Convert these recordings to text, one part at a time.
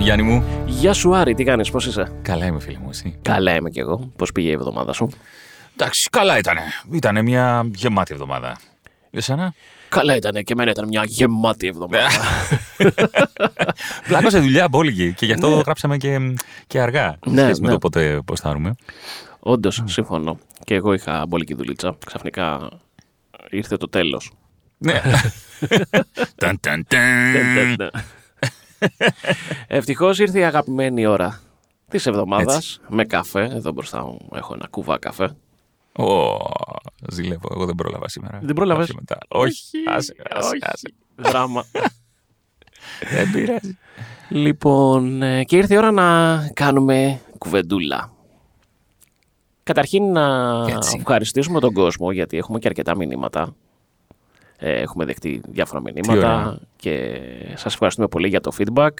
σου Γιάννη μου. Γεια σου Άρη, τι κάνεις, πώς είσαι; Καλά είμαι φίλε μου εσύ. Καλά είμαι κι εγώ. Πώς πήγε η εβδομάδα σου; Εντάξει, καλά ήτανε. Ήτανε μια γεμάτη εβδομάδα. Για σένα; Καλά ήταν και εμένα ήταν μια γεμάτη εβδομάδα. Πλάκωσε δουλειά απόλυτη και γι' αυτό γράψαμε και, και αργά. Ναι, σχέση με ναι. το πότε ποστάρουμε. Όντως, συμφωνώ. Και εγώ είχα μπόλικη δουλίτσα. Ξαφνικά ήρθε το τέλος. Ναι. Ταν, ταν, ταν. Ευτυχώς ήρθε η αγαπημένη ώρα της εβδομάδας με καφέ. Εδώ μπροστά μου έχω ένα κουβά καφέ. Ω, Ζηλεύω, εγώ δεν πρόλαβα σήμερα. Δεν πρόλαβες; Θα πιω μετά. Όχι, άσε, άσε, όχι. άσε. Δράμα. Δεν πειράζει. λοιπόν, ε, και ήρθε η ώρα να κάνουμε κουβεντούλα. Καταρχήν να Έτσι. ευχαριστήσουμε τον κόσμο γιατί έχουμε και αρκετά μηνύματα. Ε, έχουμε δεχτεί διάφορα ωραία. μηνύματα και σας ευχαριστούμε πολύ για το feedback.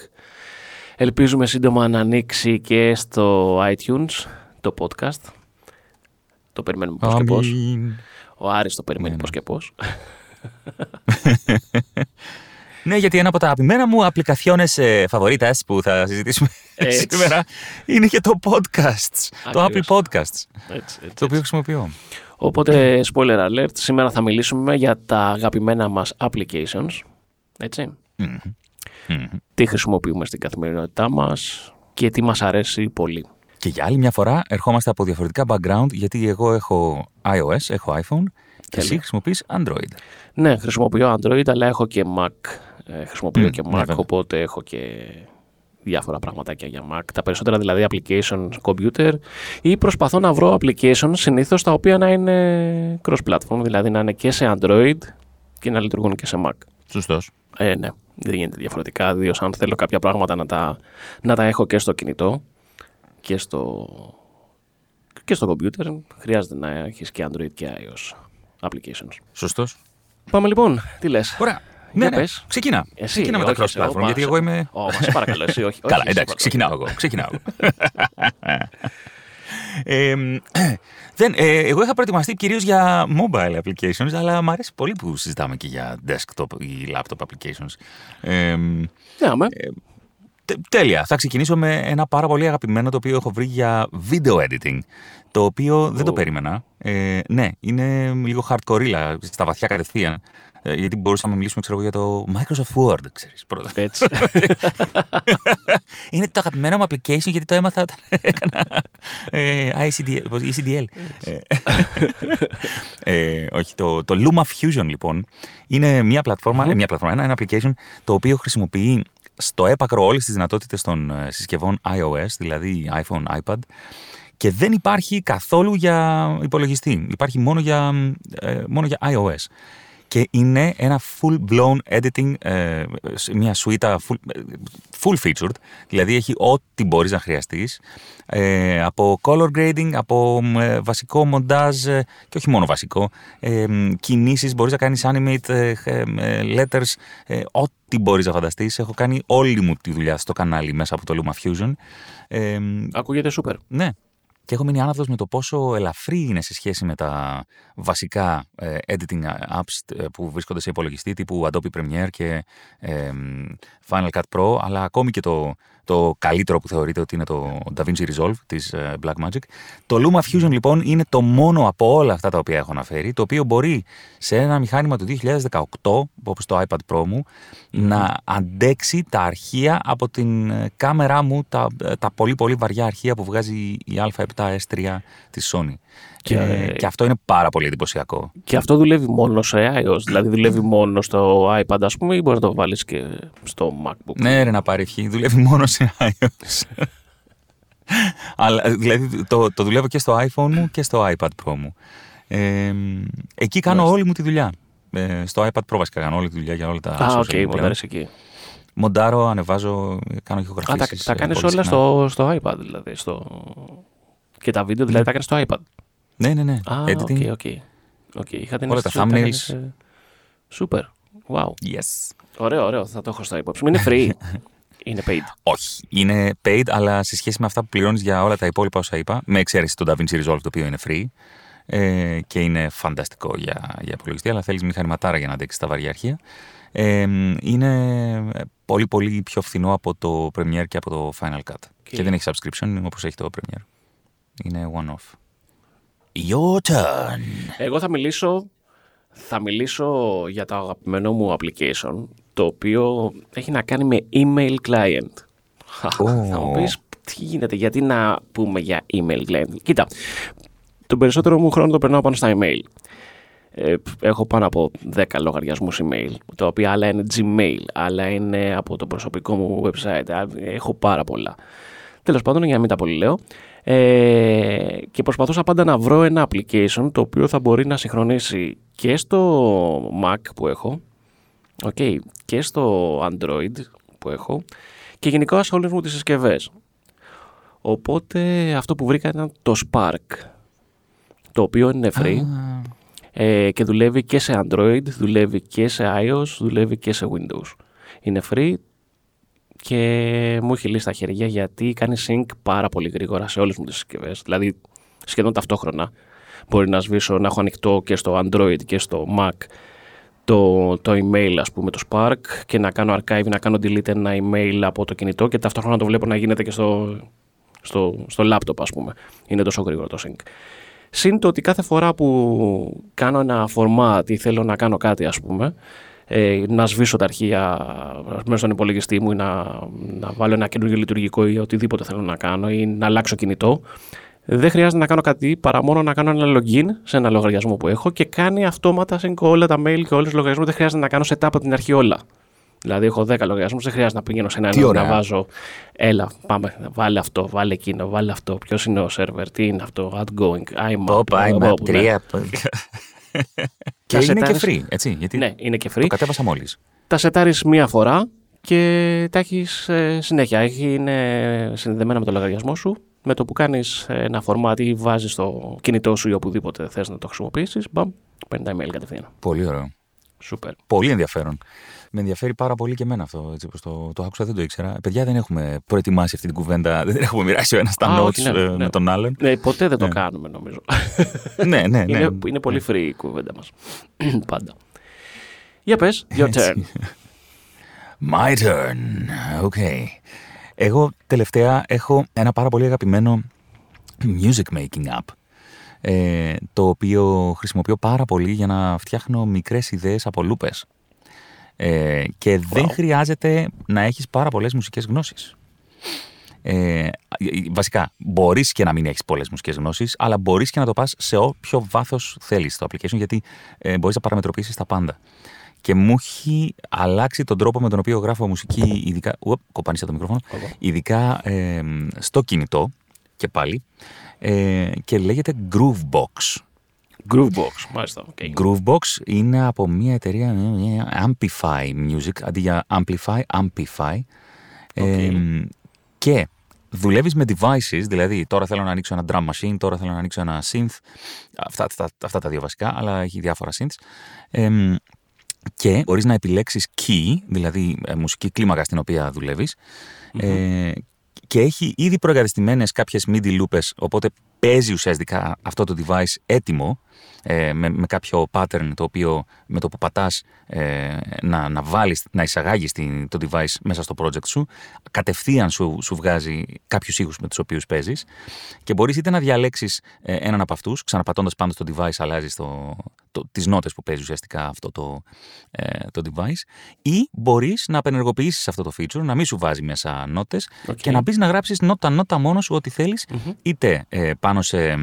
Ελπίζουμε σύντομα να ανοίξει και στο iTunes το podcast. Το περιμένουμε πώς και πώς. Αμήν. Ο Άρης το περιμένει Ναι, πώς και πώς. Ναι, γιατί ένα από τα αγαπημένα μου απλικασιόνες ε, φαβορίτας που θα συζητήσουμε Έτσι. σήμερα είναι και το podcasts. Το Apple Ακριβώς. Podcasts. Έτσι, έτσι, Το οποίο χρησιμοποιώ. Οπότε, spoiler alert, σήμερα θα μιλήσουμε για τα αγαπημένα μας applications. Έτσι. Μμμ. Μμμ. Τι χρησιμοποιούμε στην καθημερινότητά μας και τι μας αρέσει πολύ. Και για άλλη μια φορά ερχόμαστε από διαφορετικά background γιατί εγώ έχω iOS, έχω iPhone και εσύ Τέλεια. χρησιμοποιείς Android. Ναι, χρησιμοποιώ Android, αλλά έχω και Mac. Ε, χρησιμοποιώ Μμ, και ναι, Mac, βέβαια. οπότε έχω και διάφορα πραγματάκια για Mac. Τα περισσότερα δηλαδή applications computer ή προσπαθώ να βρω applications συνήθως τα οποία να είναι cross-platform, δηλαδή να είναι και σε Android και να λειτουργούν και σε Mac. Σωστός. Ε, ναι, δεν γίνεται διαφορετικά. Ιδίως αν θέλω κάποια πράγματα να τα, να τα έχω και στο κινητό και στο, και στο computer, χρειάζεται να έχεις και Android και iOS applications. Σωστός. Πάμε λοιπόν, τι λες; Ωραία. Για Ναι, ναι. πες. Ξεκινά. Εσύ, Ξεκινά με τα όχι, εσύ, cross platform όπα, γιατί σε- εγώ είμαι. Ω, μα σε παρακαλώ, εσύ, όχι. Καλά, όχι, σε εντάξει, παρακαλώ. ξεκινάω εγώ. Ξεκινάω εγώ. Ε, μ, δεν, ε, εγώ είχα προετοιμαστεί κυρίως για mobile applications, αλλά μου αρέσει πολύ που συζητάμε και για desktop ή laptop applications. Ε, μ, Ναι, αμέ. τε- τέλεια. Θα ξεκινήσω με ένα πάρα πολύ αγαπημένο το οποίο έχω βρει για video editing. Το οποίο δεν το Ου. περίμενα. Ε, ναι, είναι λίγο hardcore, στα βαθιά κατευθείαν. Ε, γιατί μπορούσαμε να μιλήσουμε ξέρω, εγώ, για το Microsoft Word, ξέρεις, πρώτα. Έτσι. Είναι το αγαπημένο μου application γιατί το έμαθα όταν έκανα ε, ICDL, πώς, ECDL. Ε, ε, όχι, το, το Luma Fusion λοιπόν είναι μια πλατφόρμα, ε, μια πλατφόρμα, ένα, ένα application το οποίο χρησιμοποιεί στο έπακρο όλες τις δυνατότητες των ε, συσκευών iOS, δηλαδή iPhone, iPad και δεν υπάρχει καθόλου για υπολογιστή. Υπάρχει μόνο για, ε, μόνο για iOS. Και είναι ένα full-blown editing, ε, σε μια σουίτα full, ε, full featured, δηλαδή έχει ό,τι μπορείς να χρειαστείς, ε, από color grading, από ε, βασικό μοντάζ ε, και όχι μόνο βασικό, ε, μ, κινήσεις, μπορείς να κάνεις animate ε, ε, ε, letters, ε, ό,τι μπορείς να φανταστείς. Έχω κάνει όλη μου τη δουλειά στο κανάλι μέσα από το Luma Fusion. Ε, μ, Ακούγεται super. ναι. Και έχω μείνει άναυδος με το πόσο ελαφρύ είναι σε σχέση με τα βασικά ε, editing apps ε, που βρίσκονται σε υπολογιστή τύπου Adobe Premiere και ε, Final Cut Pro, αλλά ακόμη και το, το καλύτερο που θεωρείται ότι είναι το DaVinci Resolve της ε, Blackmagic. Το Luma Fusion λοιπόν είναι το μόνο από όλα αυτά τα οποία έχω αναφέρει, το οποίο μπορεί σε ένα μηχάνημα του 2018, όπως το iPad Pro μου, να αντέξει τα αρχεία από την ε, κάμερά μου, τα, ε, τα πολύ πολύ βαριά αρχεία που βγάζει η A7S3 της Sony. Και, Και- και αυτό είναι πάρα πολύ εντυπωσιακό. Και αυτό δουλεύει μόνο σε iOS, δηλαδή δουλεύει μόνο στο iPad, ας πούμε, ή μπορείς να το βάλεις και στο MacBook; Ναι, ρε να πάρει ευχή. Δουλεύει μόνο σε iOS. Αλλά δηλαδή το, το δουλεύω και στο iPhone μου και στο iPad Pro μου. Ε, εκεί κάνω Μάλιστα. όλη μου τη δουλειά. Ε, στο iPad Pro βασικά κάνω όλη τη δουλειά για όλα τα Α, social OK, media. μοντάρεις εκεί. Μοντάρω, ανεβάζω, κάνω Α, τα, ηχογραφήσεις. τα ε, κάνεις πολύ όλα συχνά. στο, στο iPad, δηλαδή. Στο... Και τα βίντεο, δηλαδή, τα κάνεις στο iPad. Ναι, ναι, ναι. Α, Editing. OK, OK. OK, είχα την Όλα τα αίσθηση ότι thumbnails. κάνεις, ε, Super. Wow. Yes. Ωραίο, ωραίο. Θα το έχω στα υπόψη μου. Είναι free. Είναι paid. Όχι. Είναι paid, αλλά σε σχέση με αυτά που πληρώνεις για όλα τα υπόλοιπα όσα είπα, με εξαίρεση το DaVinci Resolve, το οποίο είναι free ε, και είναι φανταστικό για, για υπολογιστή, αλλά θέλεις μηχανηματάρα για να αντέξεις τα βαριά αρχεία. Ε, είναι πολύ πολύ πιο φθηνό από το Premiere και από το Final Cut. Και δεν έχει subscription όπως έχει το Premiere. Είναι one-off. Your turn. Εγώ θα μιλήσω, θα μιλήσω για το αγαπημένο μου application, το οποίο έχει να κάνει με email client. Θα μου πεις, τι γίνεται, γιατί να πούμε για email client. Κοίτα, τον περισσότερο μου χρόνο το περνάω πάνω στα email. Ε, έχω πάνω από 10 λογαριασμούς email, τα οποία άλλα είναι Gmail, άλλα είναι από το προσωπικό μου website, έχω πάρα πολλά. Τέλος πάντων, για να μην τα πολύ λέω, ε, και προσπαθούσα πάντα να βρω ένα application το οποίο θα μπορεί να συγχρονίσει και στο Mac που έχω, okay, και στο Android που έχω και γενικά σε όλες μου τις συσκευές. Οπότε αυτό που βρήκα ήταν το Spark, το οποίο είναι free ε, και δουλεύει και σε Android, δουλεύει και σε iOS, δουλεύει και σε Windows. Είναι free και μου έχει λύσει τα χέρια γιατί κάνει sync πάρα πολύ γρήγορα σε όλες μου τις συσκευές, δηλαδή σχεδόν ταυτόχρονα. Μπορεί να σβήσω, να έχω ανοιχτό και στο Android και στο Mac το, το email ας πούμε το Spark και να κάνω archive, να κάνω delete ένα email από το κινητό και ταυτόχρονα το βλέπω να γίνεται και στο, στο, στο laptop ας πούμε. Είναι τόσο γρήγορο το sync. Συν το ότι κάθε φορά που κάνω ένα format ή θέλω να κάνω κάτι ας πούμε, ε, να σβήσω τα αρχεία μέσα στον υπολογιστή μου ή να, να βάλω ένα καινούργιο λειτουργικό ή οτιδήποτε θέλω να κάνω ή να αλλάξω κινητό, δεν χρειάζεται να κάνω κάτι παρά μόνο να κάνω ένα login σε ένα λογαριασμό που έχω και κάνει αυτόματα sync όλα τα mail και όλους τους λογαριασμούς. Δεν χρειάζεται να κάνω setup από την αρχή όλα. Δηλαδή, έχω 10 λογαριασμούς, δεν χρειάζεται να πηγαίνω σε ένα να βάζω. Έλα, πάμε, βάλε αυτό, βάλε εκείνο, βάλε αυτό. Ποιος είναι ο σερβερ, τι είναι αυτό, outgoing, IMAP. Ποπα, IMAP 3. Και είναι και free, έτσι. Γιατί ναι, είναι και free. Το κατέβασα μόλις. Τα σετάρεις μία φορά και τα έχεις ε, συνέχεια. Έχει, είναι συνδεδεμένα με το λογαριασμό σου. Με το που κάνεις ένα format ή βάζεις το κινητό σου ή οπουδήποτε θες να το χρησιμοποιήσεις, μπαμ, παίρνει τα email κατευθείαν. Πολύ ωραίο. Σούπερ. Πολύ ενδιαφέρον. Με ενδιαφέρει πάρα πολύ και εμένα αυτό. Έτσι, όπως το, το άκουσα, δεν το ήξερα. Παιδιά, δεν έχουμε προετοιμάσει αυτή την κουβέντα. Δεν έχουμε μοιράσει ο ένας τα notes ναι, ε, ναι. με τον άλλον. Ναι, ποτέ δεν το ναι. κάνουμε, νομίζω. ναι, ναι, ναι. Είναι, είναι πολύ free η κουβέντα μας. Πάντα. Για πες, your turn. My turn. Okay. Εγώ τελευταία έχω ένα πάρα πολύ αγαπημένο music making app ε, το οποίο χρησιμοποιώ πάρα πολύ για να φτιάχνω μικρές ιδέες από λούπες. Ε, και δεν χρειάζεται να έχεις πάρα πολλές μουσικές γνώσεις. Ε, βασικά, μπορείς και να μην έχεις πολλές μουσικές γνώσεις, αλλά μπορείς και να το πας σε όποιο βάθος θέλεις στο application, γιατί ε, μπορείς να παραμετροποιήσεις τα πάντα. Και μου έχει αλλάξει τον τρόπο με τον οποίο γράφω μουσική, ειδικά. Ουπ, κοπάνισα το μικρόφωνο. Ειδικά ε, στο κινητό και πάλι. Ε, και λέγεται Groovebox. Groovebox, μάλιστα. Okay. Groovebox είναι από μια εταιρεία Amplify Music, αντί για Amplify, Amplify. Ε, και δουλεύεις με devices, δηλαδή τώρα θέλω να ανοίξω ένα drum machine, τώρα θέλω να ανοίξω ένα synth, αυτά, αυτά, αυτά τα δύο βασικά, αλλά έχει διάφορα synths. Ε, και μπορείς να επιλέξεις key, δηλαδή ε, μουσική κλίμακα στην οποία δουλεύεις, mm-hmm. ε, και έχει ήδη προεγκατεστημένες κάποιες MIDI loopes, οπότε παίζει ουσιαστικά αυτό το device έτοιμο ε, με, με κάποιο pattern το οποίο με το που πατάς ε, να, να βάλεις, να εισαγάγεις την, το device μέσα στο project σου κατευθείαν σου, σου βγάζει κάποιους ήχους με τους οποίους παίζεις και μπορείς είτε να διαλέξεις ε, έναν από αυτούς ξαναπατώντας πάνω στο device αλλάζεις το, το, τις νότες που παίζει ουσιαστικά αυτό το, ε, το device ή μπορείς να απενεργοποιήσεις αυτό το feature, να μην σου βάζει μέσα νότες και να μπεις να γράψεις νότα-νότα μόνο σου ό,τι θέλεις είτε ε, πάνω σε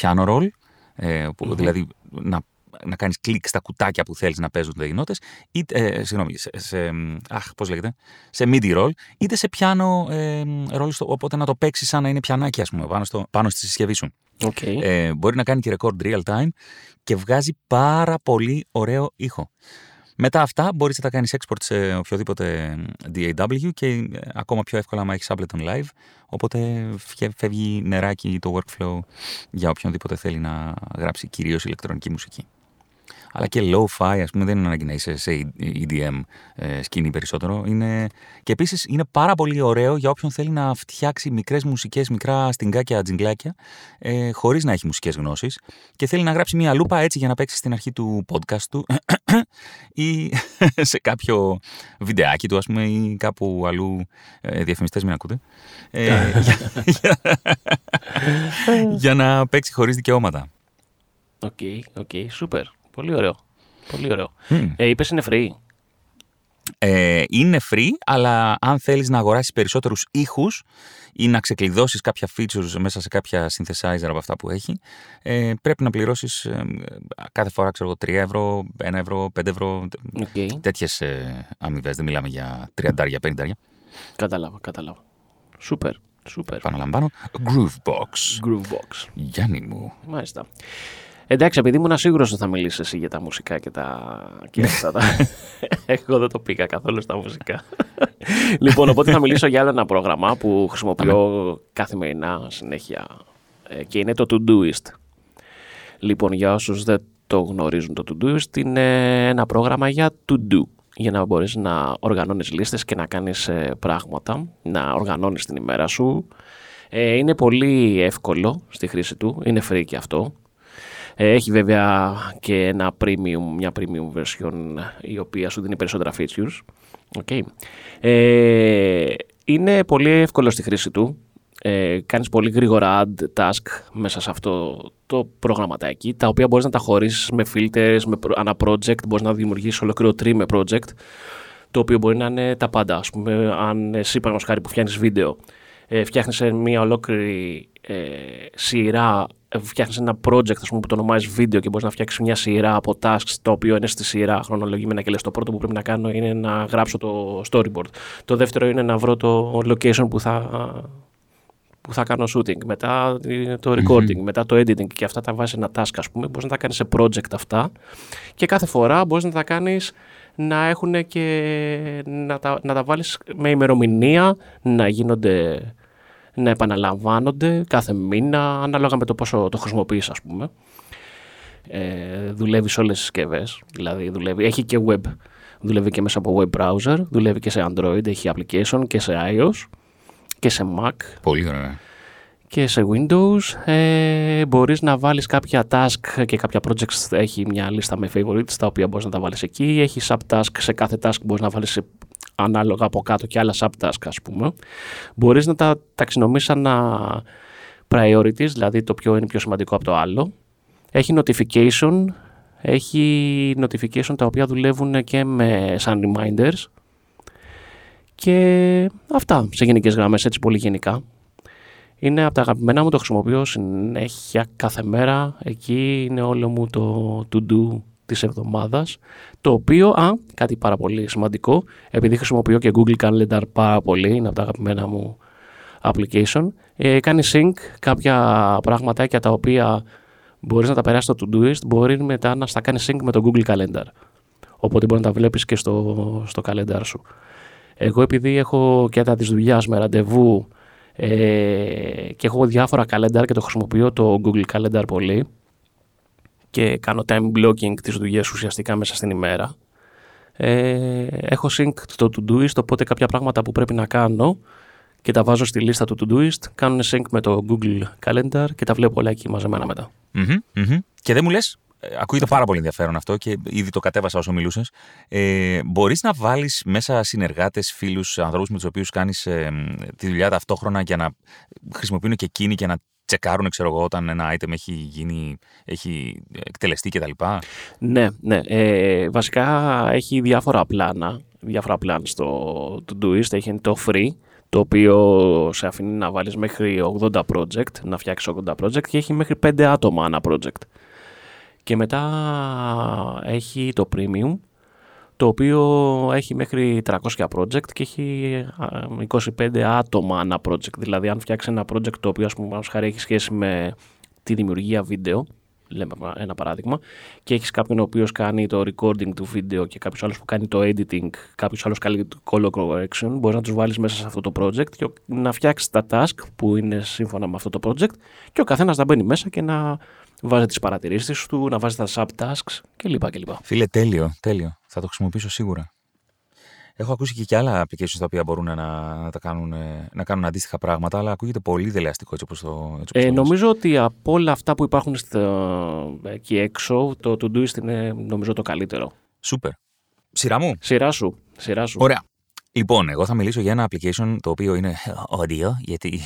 piano roll ε, που, δηλαδή να, να κάνεις κλικ στα κουτάκια που θέλεις να παίζουν οι νότες, είτε, ε, συγγνώμη, σε, σε, αχ, πώς λέγεται, σε MIDI roll, είτε σε piano ε, roll, οπότε να το παίξεις σαν να είναι πιανάκι, ας πούμε, πάνω, στο, πάνω στη συσκευή σου. Okay. Ε, μπορεί να κάνει και record real time και βγάζει πάρα πολύ ωραίο ήχο. Μετά αυτά μπορείς να τα κάνεις export σε οποιοδήποτε DAW και ε, ακόμα πιο εύκολα άμα έχεις Ableton Live. Οπότε φεύγει νεράκι το workflow για οποιονδήποτε θέλει να γράψει κυρίως ηλεκτρονική μουσική. Αλλά και low-fi, ας πούμε, δεν είναι ανάγκη να είσαι σε EDM ε, σκηνή περισσότερο. Είναι... Και επίσης είναι πάρα πολύ ωραίο για όποιον θέλει να φτιάξει μικρές μουσικές, μικρά στιγκάκια, τζιγκλάκια, ε, χωρίς να έχει μουσικές γνώσεις και θέλει να γράψει μία λούπα έτσι για να παίξει στην αρχή του podcast του ή σε κάποιο βιντεάκι του, ας πούμε, ή κάπου αλλού. Ε, Διαφημιστές, μην ακούτε. Ε, για, για, να παίξει χωρίς δικαιώματα. OK, okay, OK, okay, super. Πολύ ωραίο. Πολύ ωραίο. Mm. Ε, είπες είναι free. Ε, είναι free, αλλά αν θέλεις να αγοράσεις περισσότερους ήχους ή να ξεκλειδώσεις κάποια features μέσα σε κάποια synthesizer από αυτά που έχει, ε, πρέπει να πληρώσεις ε, κάθε φορά, ξέρω 3 ευρώ, 1 ευρώ, 5 ευρώ, okay. τέτοιες ε, αμοιβές, δεν μιλάμε για 30, 50. Κατάλαβα, κατάλαβα. Σούπερ, σούπερ. Παναλαμβάνω, Groovebox. Groovebox. Γιάννη μου. Μάλιστα. Εντάξει, επειδή ήμουν σίγουρος ότι θα μιλήσεις εσύ για τα μουσικά και τα. και αυτά. Εγώ δεν το πήγα καθόλου στα μουσικά. λοιπόν, οπότε θα μιλήσω για άλλο ένα πρόγραμμα που χρησιμοποιώ καθημερινά συνέχεια ε, και είναι το Todoist. Λοιπόν, για όσους δεν το γνωρίζουν, το Todoist είναι ένα πρόγραμμα για to do. Για να μπορείς να οργανώνεις λίστες και να κάνεις ε, πράγματα, να οργανώνεις την ημέρα σου. Ε, είναι πολύ εύκολο στη χρήση του, είναι free και αυτό. Ε, έχει βέβαια και ένα premium, μια premium version η οποία σου δίνει περισσότερα features. Okay. Ε, είναι πολύ εύκολο στη χρήση του. Ε, κάνεις πολύ γρήγορα add task μέσα σε αυτό το προγραμματάκι, τα οποία μπορείς να τα χωρίσεις με filters, με ένα project, μπορείς να δημιουργήσεις ολόκληρο tree με project, το οποίο μπορεί να είναι τα πάντα. Ας πούμε, αν εσύ παραδείγματος χάρη που φτιάχνεις βίντεο, ε, φτιάχνεις μια ολόκληρη ε, σειρά φτιάχνεις ένα project ας πούμε, που το ονομάζεις βίντεο και μπορείς να φτιάξεις μια σειρά από tasks το οποίο είναι στη σειρά χρονολογημένα και λες: Το πρώτο που πρέπει να κάνω είναι να γράψω το storyboard. Το δεύτερο είναι να βρω το location που θα, που θα κάνω shooting. Μετά το recording, μετά το editing και αυτά τα βάζεις ένα task, ας πούμε. Μπορείς να τα κάνεις σε project αυτά και κάθε φορά μπορείς να τα κάνεις να έχουν και να τα, να τα βάλεις με ημερομηνία, να γίνονται να επαναλαμβάνονται κάθε μήνα ανάλογα με το πόσο το χρησιμοποιείς ας πούμε. Ε, δουλεύεις σε όλες τις συσκευές. δηλαδή δουλεύει, έχει και web, δουλεύει και μέσα από web browser, δουλεύει και σε Android, έχει application και σε iOS και σε Mac. Πολύ ωραία. Και σε Windows ε, μπορείς να βάλεις κάποια task και κάποια projects έχει μια λίστα με favorites τα οποία μπορείς να τα βάλεις εκεί. Έχει subtask, σε κάθε task μπορείς να βάλεις ανάλογα από κάτω και άλλα subtask ας πούμε, μπορείς να τα ταξινομήσεις σαν priorities, δηλαδή το ποιο είναι πιο σημαντικό από το άλλο. Έχει notification, έχει notification τα οποία δουλεύουν και με σαν reminders και αυτά σε γενικές γραμμές, έτσι πολύ γενικά. Είναι από τα αγαπημένα μου, το χρησιμοποιώ συνέχεια κάθε μέρα. Εκεί είναι όλο μου το to do της εβδομάδας, το οποίο, α, κάτι πάρα πολύ σημαντικό, επειδή χρησιμοποιώ και Google Calendar πάρα πολύ, είναι από τα αγαπημένα μου application, ε, κάνει sync κάποια πραγματάκια τα οποία μπορείς να τα περάσεις στο Todoist, μπορεί μετά να στα κάνει sync με το Google Calendar. Οπότε μπορεί να τα βλέπεις και στο, στο calendar σου. Εγώ επειδή έχω και τα της δουλειάς με ραντεβού ε, και έχω διάφορα calendar και το χρησιμοποιώ το Google Calendar πολύ, και κάνω time blocking τις δουλειές ουσιαστικά μέσα στην ημέρα. Ε, έχω sync το Todoist, οπότε κάποια πράγματα που πρέπει να κάνω και τα βάζω στη λίστα του Todoist, κάνουν sync με το Google Calendar και τα βλέπω όλα εκεί μαζεμένα μετά. Και δεν μου λες, ε, ακούγεται πάρα πολύ ενδιαφέρον αυτό και ήδη το κατέβασα όσο μιλούσες. Ε, μπορείς να βάλεις μέσα συνεργάτες, φίλους, ανθρώπους με τους οποίους κάνεις ε, τη δουλειά ταυτόχρονα για να χρησιμοποιούν και εκείνοι και να τσεκάρουν, ξέρω εγώ, όταν ένα item έχει γίνει, έχει εκτελεστεί κτλ. Ναι, ναι. Ε, βασικά έχει διάφορα πλάνα, διάφορα πλάνα στο Todoist. Έχει το free, το οποίο σε αφήνει να βάλεις μέχρι 80 project, να φτιάξεις 80 project και έχει μέχρι 5 άτομα ένα project. Και μετά έχει το premium, το οποίο έχει μέχρι 300 project και έχει 25 άτομα ένα project. Δηλαδή, αν φτιάξει ένα project το οποίο, ας πούμε, χάρη έχει σχέση με τη δημιουργία βίντεο, λέμε ένα παράδειγμα, και έχεις κάποιον ο οποίος κάνει το recording του βίντεο και κάποιος άλλος που κάνει το editing, κάποιος άλλος κάνει το color correction, μπορείς να τους βάλεις μέσα σε αυτό το project και να φτιάξεις τα task που είναι σύμφωνα με αυτό το project και ο καθένας να μπαίνει μέσα και να βάζει τις παρατηρήσεις του, να βάζει τα subtasks κλπ. κλπ. Φίλε, τέλειο, τέλειο. Θα το χρησιμοποιήσω σίγουρα. Έχω ακούσει και, άλλα applications τα οποία μπορούν να, να, τα κάνουν, να κάνουν αντίστοιχα πράγματα, αλλά ακούγεται πολύ δελεαστικό έτσι όπως το, έτσι ε, Νομίζω ότι από όλα αυτά που υπάρχουν στο, εκεί έξω, το Todoist είναι νομίζω το καλύτερο. Σούπερ. Σειρά μου. Σειρά σου. Σειρά σου. Ωραία. Λοιπόν, εγώ θα μιλήσω για ένα application το οποίο είναι audio, γιατί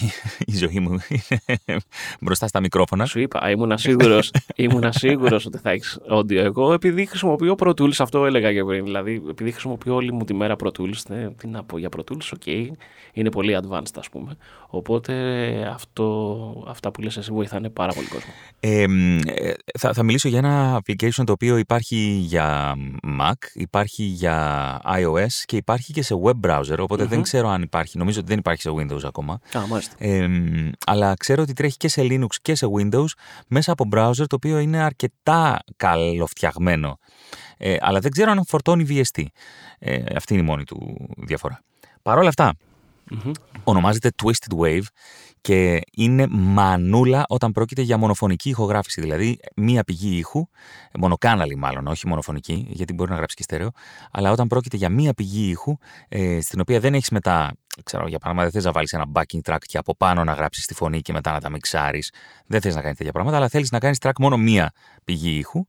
η ζωή μου είναι μπροστά στα μικρόφωνα. Σου είπα, ήμουν σίγουρος ήμουν σίγουρος ότι θα έχεις audio. Εγώ επειδή χρησιμοποιώ Pro Tools, αυτό έλεγα και πριν. Δηλαδή, επειδή χρησιμοποιώ όλη μου τη μέρα Pro Tools, ναι, τι να πω για Pro Tools, ok, είναι πολύ advanced, ας πούμε. Οπότε αυτό, αυτά που λες εσύ βοηθάνε πάρα πολύ κόσμο. Ε, θα, θα μιλήσω για ένα application το οποίο υπάρχει για Mac, υπάρχει για iOS και υπάρχει και σε web browser, οποτε δεν ξέρω αν υπάρχει. Νομίζω ότι δεν υπάρχει σε Windows ακόμα. Α, Ε, αλλά ξέρω ότι τρέχει και σε Linux και σε Windows μέσα από browser το οποίο είναι αρκετά καλοφτιαγμένο. Ε, αλλά δεν ξέρω αν φορτώνει VST. Ε, αυτή είναι η μόνη του διαφορά. Παρ' όλα αυτά, ονομάζεται Twisted Wave και είναι μανούλα όταν πρόκειται για μονοφωνική ηχογράφηση. Δηλαδή, μία πηγή ήχου, μονοκάναλη μάλλον, όχι μονοφωνική, γιατί μπορεί να γράψει και στέρεο, αλλά όταν πρόκειται για μία πηγή ήχου, ε, στην οποία δεν έχεις μετά, ξέρω, για παράδειγμα, δεν θες να βάλεις ένα backing track και από πάνω να γράψεις τη φωνή και μετά να τα μιξάρεις. Δεν θες να κάνεις τέτοια πράγματα, αλλά θέλεις να κάνεις track μόνο μία πηγή ήχου.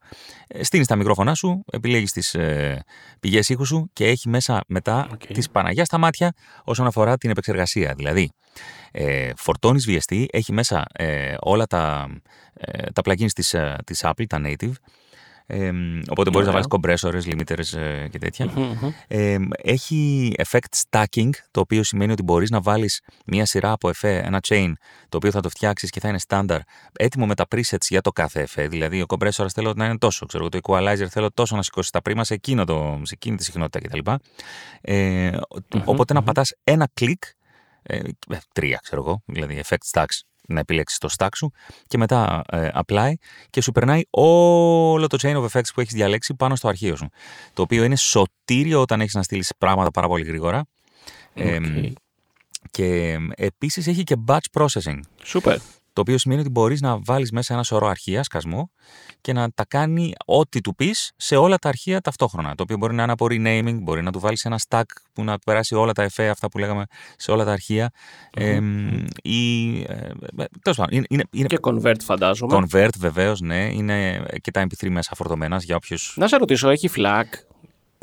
Ε, Στείνεις τα μικρόφωνά σου, επιλέγεις τις ε, πηγές ήχου σου και έχει μέσα μετά okay. τη Παναγιά στα μάτια όσον αφορά την επεξεργασία. Δηλαδή, ε, φορτώνεις VST, έχει μέσα ε, όλα τα, ε, τα plugins της, ε, της Apple, τα native, ε, οπότε μπορείς να βάλεις compressors, limiters ε, και τετοια Ε, έχει effect stacking, το οποίο σημαίνει ότι μπορείς να βάλεις μια σειρά από εφέ, ένα chain, το οποίο θα το φτιάξεις και θα είναι standard, έτοιμο με τα presets για το κάθε εφέ. Δηλαδή, ο compressor θέλω να είναι τόσο, ξέρω, το equalizer θέλω τόσο να σηκώσεις τα πρίμα σε, εκείνο το, σε εκείνη τη συχνότητα κτλ. Ε, οποτε να πατάς ένα κλικ ε, ε, τρία ξέρω εγώ, δηλαδή effect stacks, να επιλέξεις το stack σου και μετά ε, apply και σου περνάει όλο το chain of effects που έχεις διαλέξει πάνω στο αρχείο σου. Το οποίο είναι σωτήριο όταν έχεις να στείλεις πράγματα πάρα πολύ γρήγορα. Okay. και επίσης έχει και batch processing. Super. Το οποίο σημαίνει ότι μπορείς να βάλεις μέσα ένα σωρό αρχεία, σκασμό, και να τα κάνει ό,τι του πεις σε όλα τα αρχεία ταυτόχρονα. Το οποίο μπορεί να είναι από renaming, μπορεί να του βάλεις ένα stack που να περάσει όλα τα εφέ, αυτά που λέγαμε, σε όλα τα αρχεία. Mm-hmm. Ε, ή, ε, είναι, είναι, και convert, φαντάζομαι. Convert, βεβαίως, ναι. Είναι και τα MP3 μέσα φορτωμένας για όποιους. Να σε ρωτήσω, έχει flag.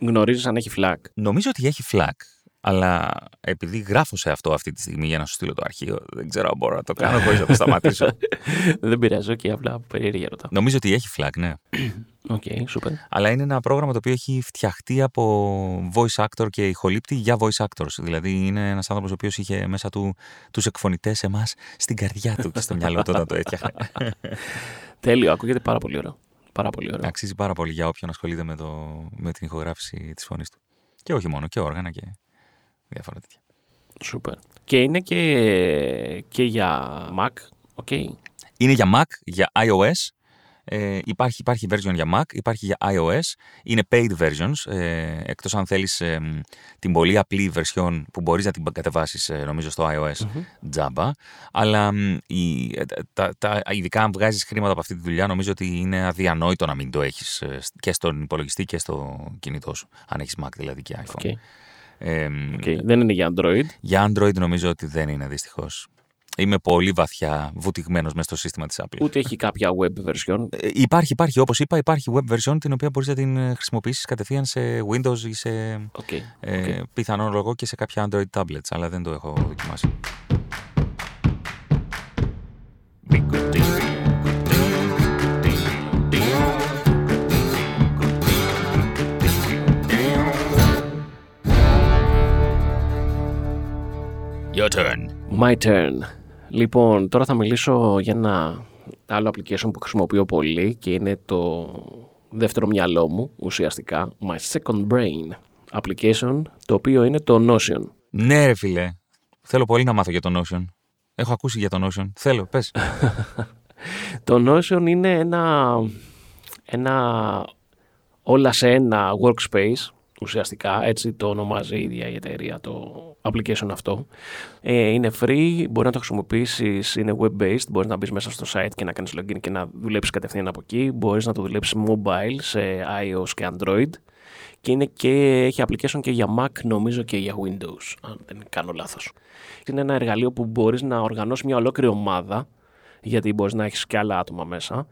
Γνωρίζεις αν έχει flag. Νομίζω ότι έχει flag. Αλλά επειδή γράφω σε αυτό αυτή τη στιγμή για να σου στείλω το αρχείο, δεν ξέρω αν μπορώ να το κάνω χωρίς να το σταματήσω. δεν πειράζει, και απλά περίεργα ρωτάω. Νομίζω ότι έχει flag, ναι. OK, okay, super. Αλλά είναι ένα πρόγραμμα το οποίο έχει φτιαχτεί από voice actor και ηχολήπτη για voice actors. Δηλαδή είναι ένας άνθρωπος ο οποίος είχε μέσα του τους εκφωνητές εμάς στην καρδιά του και στο μυαλό του όταν το έφτιαχνε. Τέλειο, ακούγεται πάρα πολύ ωραίο. Πάρα πολύ ωραίο. Αξίζει πάρα πολύ για όποιον ασχολείται με, το, με την ηχογράφηση της φωνής του. Και όχι μόνο, και όργανα και διάφορα τέτοια. Σούπερ. Και είναι και, και για Mac, okay. Είναι για Mac, για iOS. Ε, υπάρχει, υπάρχει version για Mac, υπάρχει για iOS. Είναι paid versions, ε, εκτός αν θέλεις ε, την πολύ απλή version που μπορείς να την κατεβάσεις ε, νομίζω στο iOS mm-hmm. Java. Αλλά η, τα, τα, ειδικά αν βγάζεις χρήματα από αυτή τη δουλειά νομίζω ότι είναι αδιανόητο να μην το έχεις ε, και στον υπολογιστή και στο κινητό σου. Αν έχεις Mac δηλαδή και iPhone. Okay. Ε, okay. Δεν είναι για Android. Για Android νομίζω ότι δεν είναι δυστυχώς. Είμαι πολύ βαθιά βουτυγμένος μέσα στο σύστημα της Apple. Ούτε έχει κάποια web version. Ε, υπάρχει, υπάρχει. Όπως είπα, υπάρχει web version την οποία μπορείς να την ε, χρησιμοποιήσεις κατευθείαν σε Windows ή σε. Okay. Ε, Πιθανόν λόγο και σε κάποια Android tablets, αλλά δεν το έχω δοκιμάσει. Turn. My turn. Λοιπόν, τώρα θα μιλήσω για ένα άλλο application που χρησιμοποιώ πολύ και είναι το δεύτερο μυαλό μου ουσιαστικά. My second brain application, το οποίο είναι το Notion. Ναι ρε φίλε, θέλω πολύ να μάθω για το Notion. Έχω ακούσει για το Notion. Θέλω, πες. το Notion είναι ένα, ένα όλα σε ένα workspace ουσιαστικά, έτσι το ονομάζει η ίδια η εταιρεία το application αυτό. Ε, είναι free, μπορεί να το χρησιμοποιήσεις, είναι web-based, μπορείς να μπεις μέσα στο site και να κάνεις login και να δουλέψεις κατευθείαν από εκεί. Μπορείς να το δουλέψεις mobile σε iOS και Android και, είναι και έχει application και για Mac νομίζω και για Windows, αν δεν κάνω λάθος. Είναι ένα εργαλείο που μπορείς να οργανώσεις μια ολόκληρη ομάδα, γιατί μπορείς να έχεις και άλλα άτομα μέσα,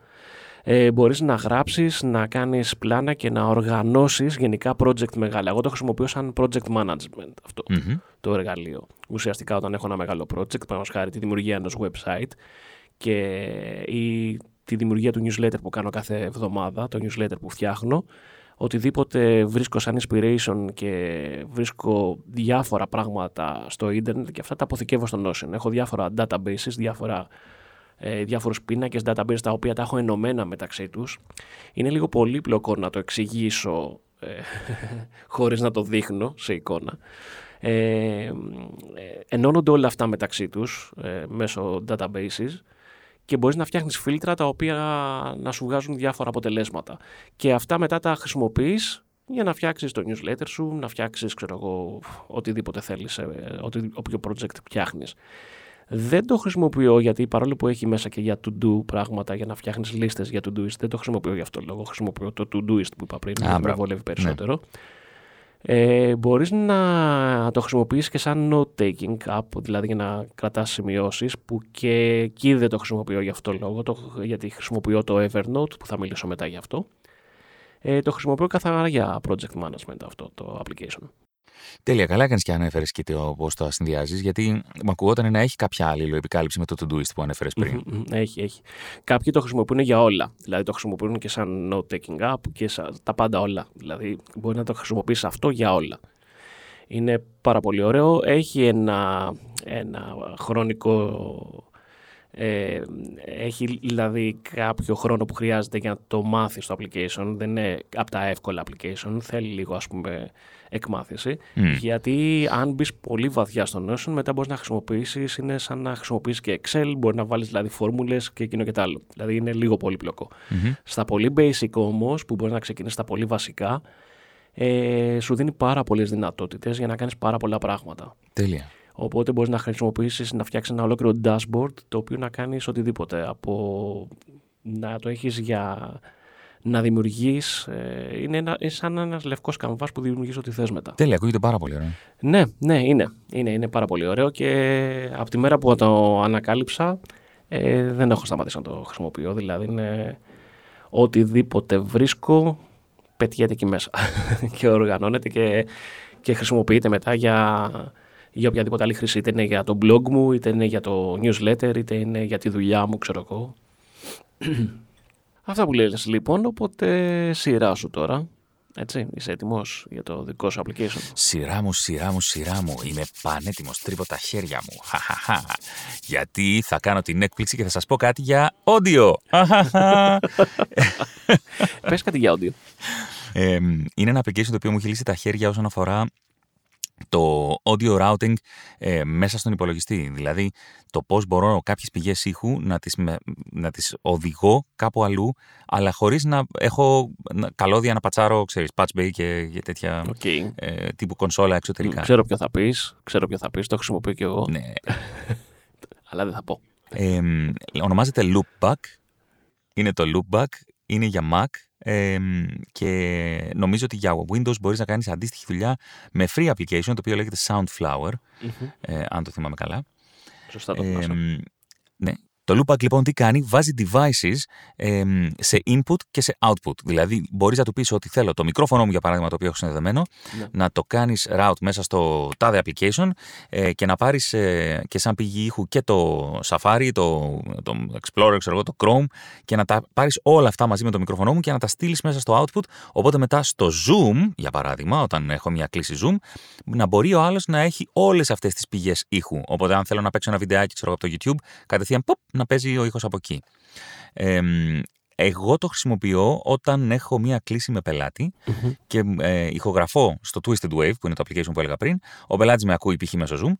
ε, μπορείς να γράψεις, να κάνεις πλάνα και να οργανώσεις γενικά project μεγάλα. Εγώ το χρησιμοποιώ σαν project management αυτό το εργαλείο. Ουσιαστικά όταν έχω ένα μεγάλο project, πάνω χάρη τη δημιουργία ενός website και ή τη δημιουργία του newsletter που κάνω κάθε εβδομάδα, το newsletter που φτιάχνω, οτιδήποτε βρίσκω σαν inspiration και βρίσκω διάφορα πράγματα στο ίντερνετ και αυτά τα αποθηκεύω στο Notion. Έχω διάφορα databases, διάφορα ε, διάφορους πίνακες database τα οποία τα έχω ενωμένα μεταξύ τους. Είναι λίγο πολύπλοκο να το εξηγήσω ε, χωρίς να το δείχνω σε εικόνα. Ε, ε, ενώνονται όλα αυτά μεταξύ τους ε, μέσω databases και μπορείς να φτιάχνεις φίλτρα τα οποία να σου βγάζουν διάφορα αποτελέσματα. Και αυτά μετά τα χρησιμοποιείς για να φτιάξεις το newsletter σου, να φτιάξεις ξέρω εγώ, οτιδήποτε θέλεις, ε, όποιο project φτιάχνεις. Δεν το χρησιμοποιώ γιατί παρόλο που έχει μέσα και για to-do πράγματα για να φτιάχνεις λίστες για to-doist, δεν το χρησιμοποιώ για αυτό το λόγο. Χρησιμοποιώ το to-doist που είπα πριν, που με βολεύει περισσότερο. Ναι. Ε, μπορείς να το χρησιμοποιήσεις και σαν note-taking app, δηλαδή για να κρατάς σημειώσεις, που και εκεί δεν το χρησιμοποιώ για αυτό το λόγο, το, γιατί χρησιμοποιώ το Evernote, που θα μιλήσω μετά γι' αυτό. Ε, το χρησιμοποιώ καθαρά για project management αυτό το application. Τέλεια, καλά έκανες και ανέφερες και το πώς το συνδυάζεις, γιατί μου ακουγόταν να έχει κάποια άλλη επικάλυψη με το Todoist που ανέφερες πριν. έχει, έχει. Κάποιοι το χρησιμοποιούν για όλα. Δηλαδή το χρησιμοποιούν και σαν note-taking app και σαν τα πάντα όλα. Δηλαδή μπορεί να το χρησιμοποιήσει αυτό για όλα. Είναι πάρα πολύ ωραίο. Έχει ένα, ένα χρονικό ε, έχει δηλαδή κάποιο χρόνο που χρειάζεται για να το μάθεις το application. Δεν είναι από τα εύκολα application. Θέλει λίγο ας πούμε εκμάθηση. Γιατί αν μπεις πολύ βαθιά στο Notion, μετά μπορείς να χρησιμοποιήσεις, είναι σαν να χρησιμοποιήσει και Excel, μπορεί να βάλεις δηλαδή φόρμουλες και εκείνο και το άλλο. Δηλαδή είναι λίγο Στα πολύ basic όμως, που μπορεί να ξεκινήσεις στα πολύ βασικά, ε, σου δίνει πάρα πολλές δυνατότητες για να κάνεις πάρα πολλά πράγματα. Τέλεια. Οπότε μπορείς να χρησιμοποιήσεις, να φτιάξεις ένα ολόκληρο dashboard το οποίο να κάνεις οτιδήποτε. Από να το έχεις για να δημιουργείς. Ε, είναι, ένα, σαν ένας λευκός καμβάς που δημιουργείς ό,τι θες μετά. Τέλεια, ακούγεται πάρα πολύ ωραίο. Ναι, ναι, είναι. Είναι, είναι πάρα πολύ ωραίο και από τη μέρα που το ανακάλυψα ε, δεν έχω σταματήσει να το χρησιμοποιώ. Δηλαδή είναι οτιδήποτε βρίσκω πετιέται εκεί μέσα και οργανώνεται και, και χρησιμοποιείται μετά για, για οποιαδήποτε άλλη χρήση. Είτε είναι για το blog μου, είτε είναι για το newsletter, είτε είναι για τη δουλειά μου, ξέρω εγώ. Αυτά που λες λοιπόν, οπότε σειρά σου τώρα. Έτσι, είσαι έτοιμος για το δικό σου application; Σειρά μου, σειρά μου, σειρά μου. Είμαι πανέτοιμος. Τρίβω τα χέρια μου. Γιατί θα κάνω την έκπληξη και θα σας πω κάτι για audio. Πες κάτι για audio. είναι ένα application το οποίο μου έχει λύσει τα χέρια όσον αφορά το audio routing ε, μέσα στον υπολογιστή. Δηλαδή το πώς μπορώ κάποιες πηγές ήχου να τις, να τις οδηγώ κάπου αλλού, αλλά χωρίς να έχω καλώδια να πατσάρω, ξέρεις, patch bay και, και τέτοια okay. ε, τύπου κονσόλα εξωτερικά. Ξέρω ποιο θα πεις, ξέρω ποιο θα πεις, το χρησιμοποιώ και εγώ. Ναι. αλλά δεν θα πω. Ε, ονομάζεται Loopback, είναι το Loopback, είναι για Mac, και νομίζω ότι για Windows μπορείς να κάνεις αντίστοιχη δουλειά με free application το οποίο λέγεται Soundflower, ε, αν το θυμάμαι καλά. Σωστά το ναι, το loopback λοιπόν τι κάνει, βάζει devices σε input και σε output. Δηλαδή, μπορείς να του πεις ότι θέλω το μικρόφωνο μου, για παράδειγμα, το οποίο έχω συνδεδεμένο, ναι. να το κάνεις route μέσα στο τάδε application ε, και να πάρεις ε, και σαν πηγή ήχου και το Safari, το, το Explorer, ξέρω εγώ, το Chrome και να τα πάρεις όλα αυτά μαζί με το μικρόφωνο μου και να τα στείλεις μέσα στο output. Οπότε μετά στο Zoom, για παράδειγμα, όταν έχω μια κλίση Zoom, να μπορεί ο άλλος να έχει όλες αυτές τις πηγές ήχου. Οπότε, αν θέλω να παίξω ένα βιντεάκι ξέρω, από το YouTube, κατευθείαν pop, να παίζει ο ήχος από εκεί. Ε, Εγώ το χρησιμοποιώ όταν έχω μία κλίση με πελατη και ε, ηχογραφώ στο Twisted Wave, που είναι το application που έλεγα πριν. Ο πελάτης με ακούει π.χ. μέσω Zoom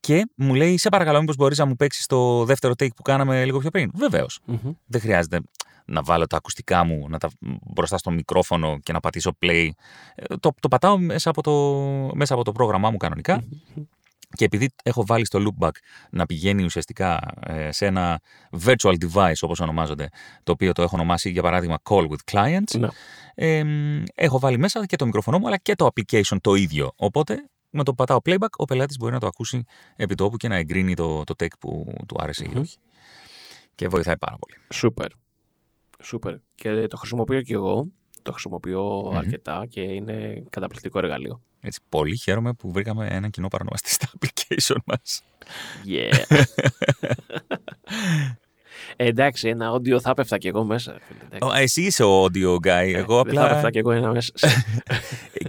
και μου λέει: Σε παρακαλώ, μήπως μπορείς να μου παίξεις το δεύτερο take που κάναμε λίγο πιο πριν. Βεβαίως. Δεν χρειάζεται να βάλω τα ακουστικά μου να τα, μπροστά στο μικρόφωνο και να πατήσω play. Ε, Το, το πατάω μέσα από το, μέσα από το πρόγραμμά μου κανονικά. Και επειδή έχω βάλει στο loopback να πηγαίνει ουσιαστικά ε, σε ένα virtual device όπως ονομάζονται, το οποίο το έχω ονομάσει για παράδειγμα call with clients, Ναι. ε, μ, έχω βάλει μέσα και το μικρόφωνο μου αλλά και το application το ίδιο. Οπότε με το που πατάω playback ο πελάτης μπορεί να το ακούσει επί τόπου και να εγκρίνει το, το take που του άρεσε ή όχι. Και βοηθάει πάρα πολύ. Σούπερ. Σούπερ. Και το χρησιμοποιώ και εγώ. Το χρησιμοποιώ αρκετά και είναι καταπληκτικό εργαλείο. Έτσι, πολύ χαίρομαι που βρήκαμε ένα κοινό παρονομαστή στα application μας. Yeah. Ε, εντάξει, ένα audio θα πέφτα κι εγώ μέσα. φίλε, εντάξει. Ω, Εσύ είσαι ο audio guy. Εγώ Δεν θα απλά. πέφτα κι εγώ ένα μέσα.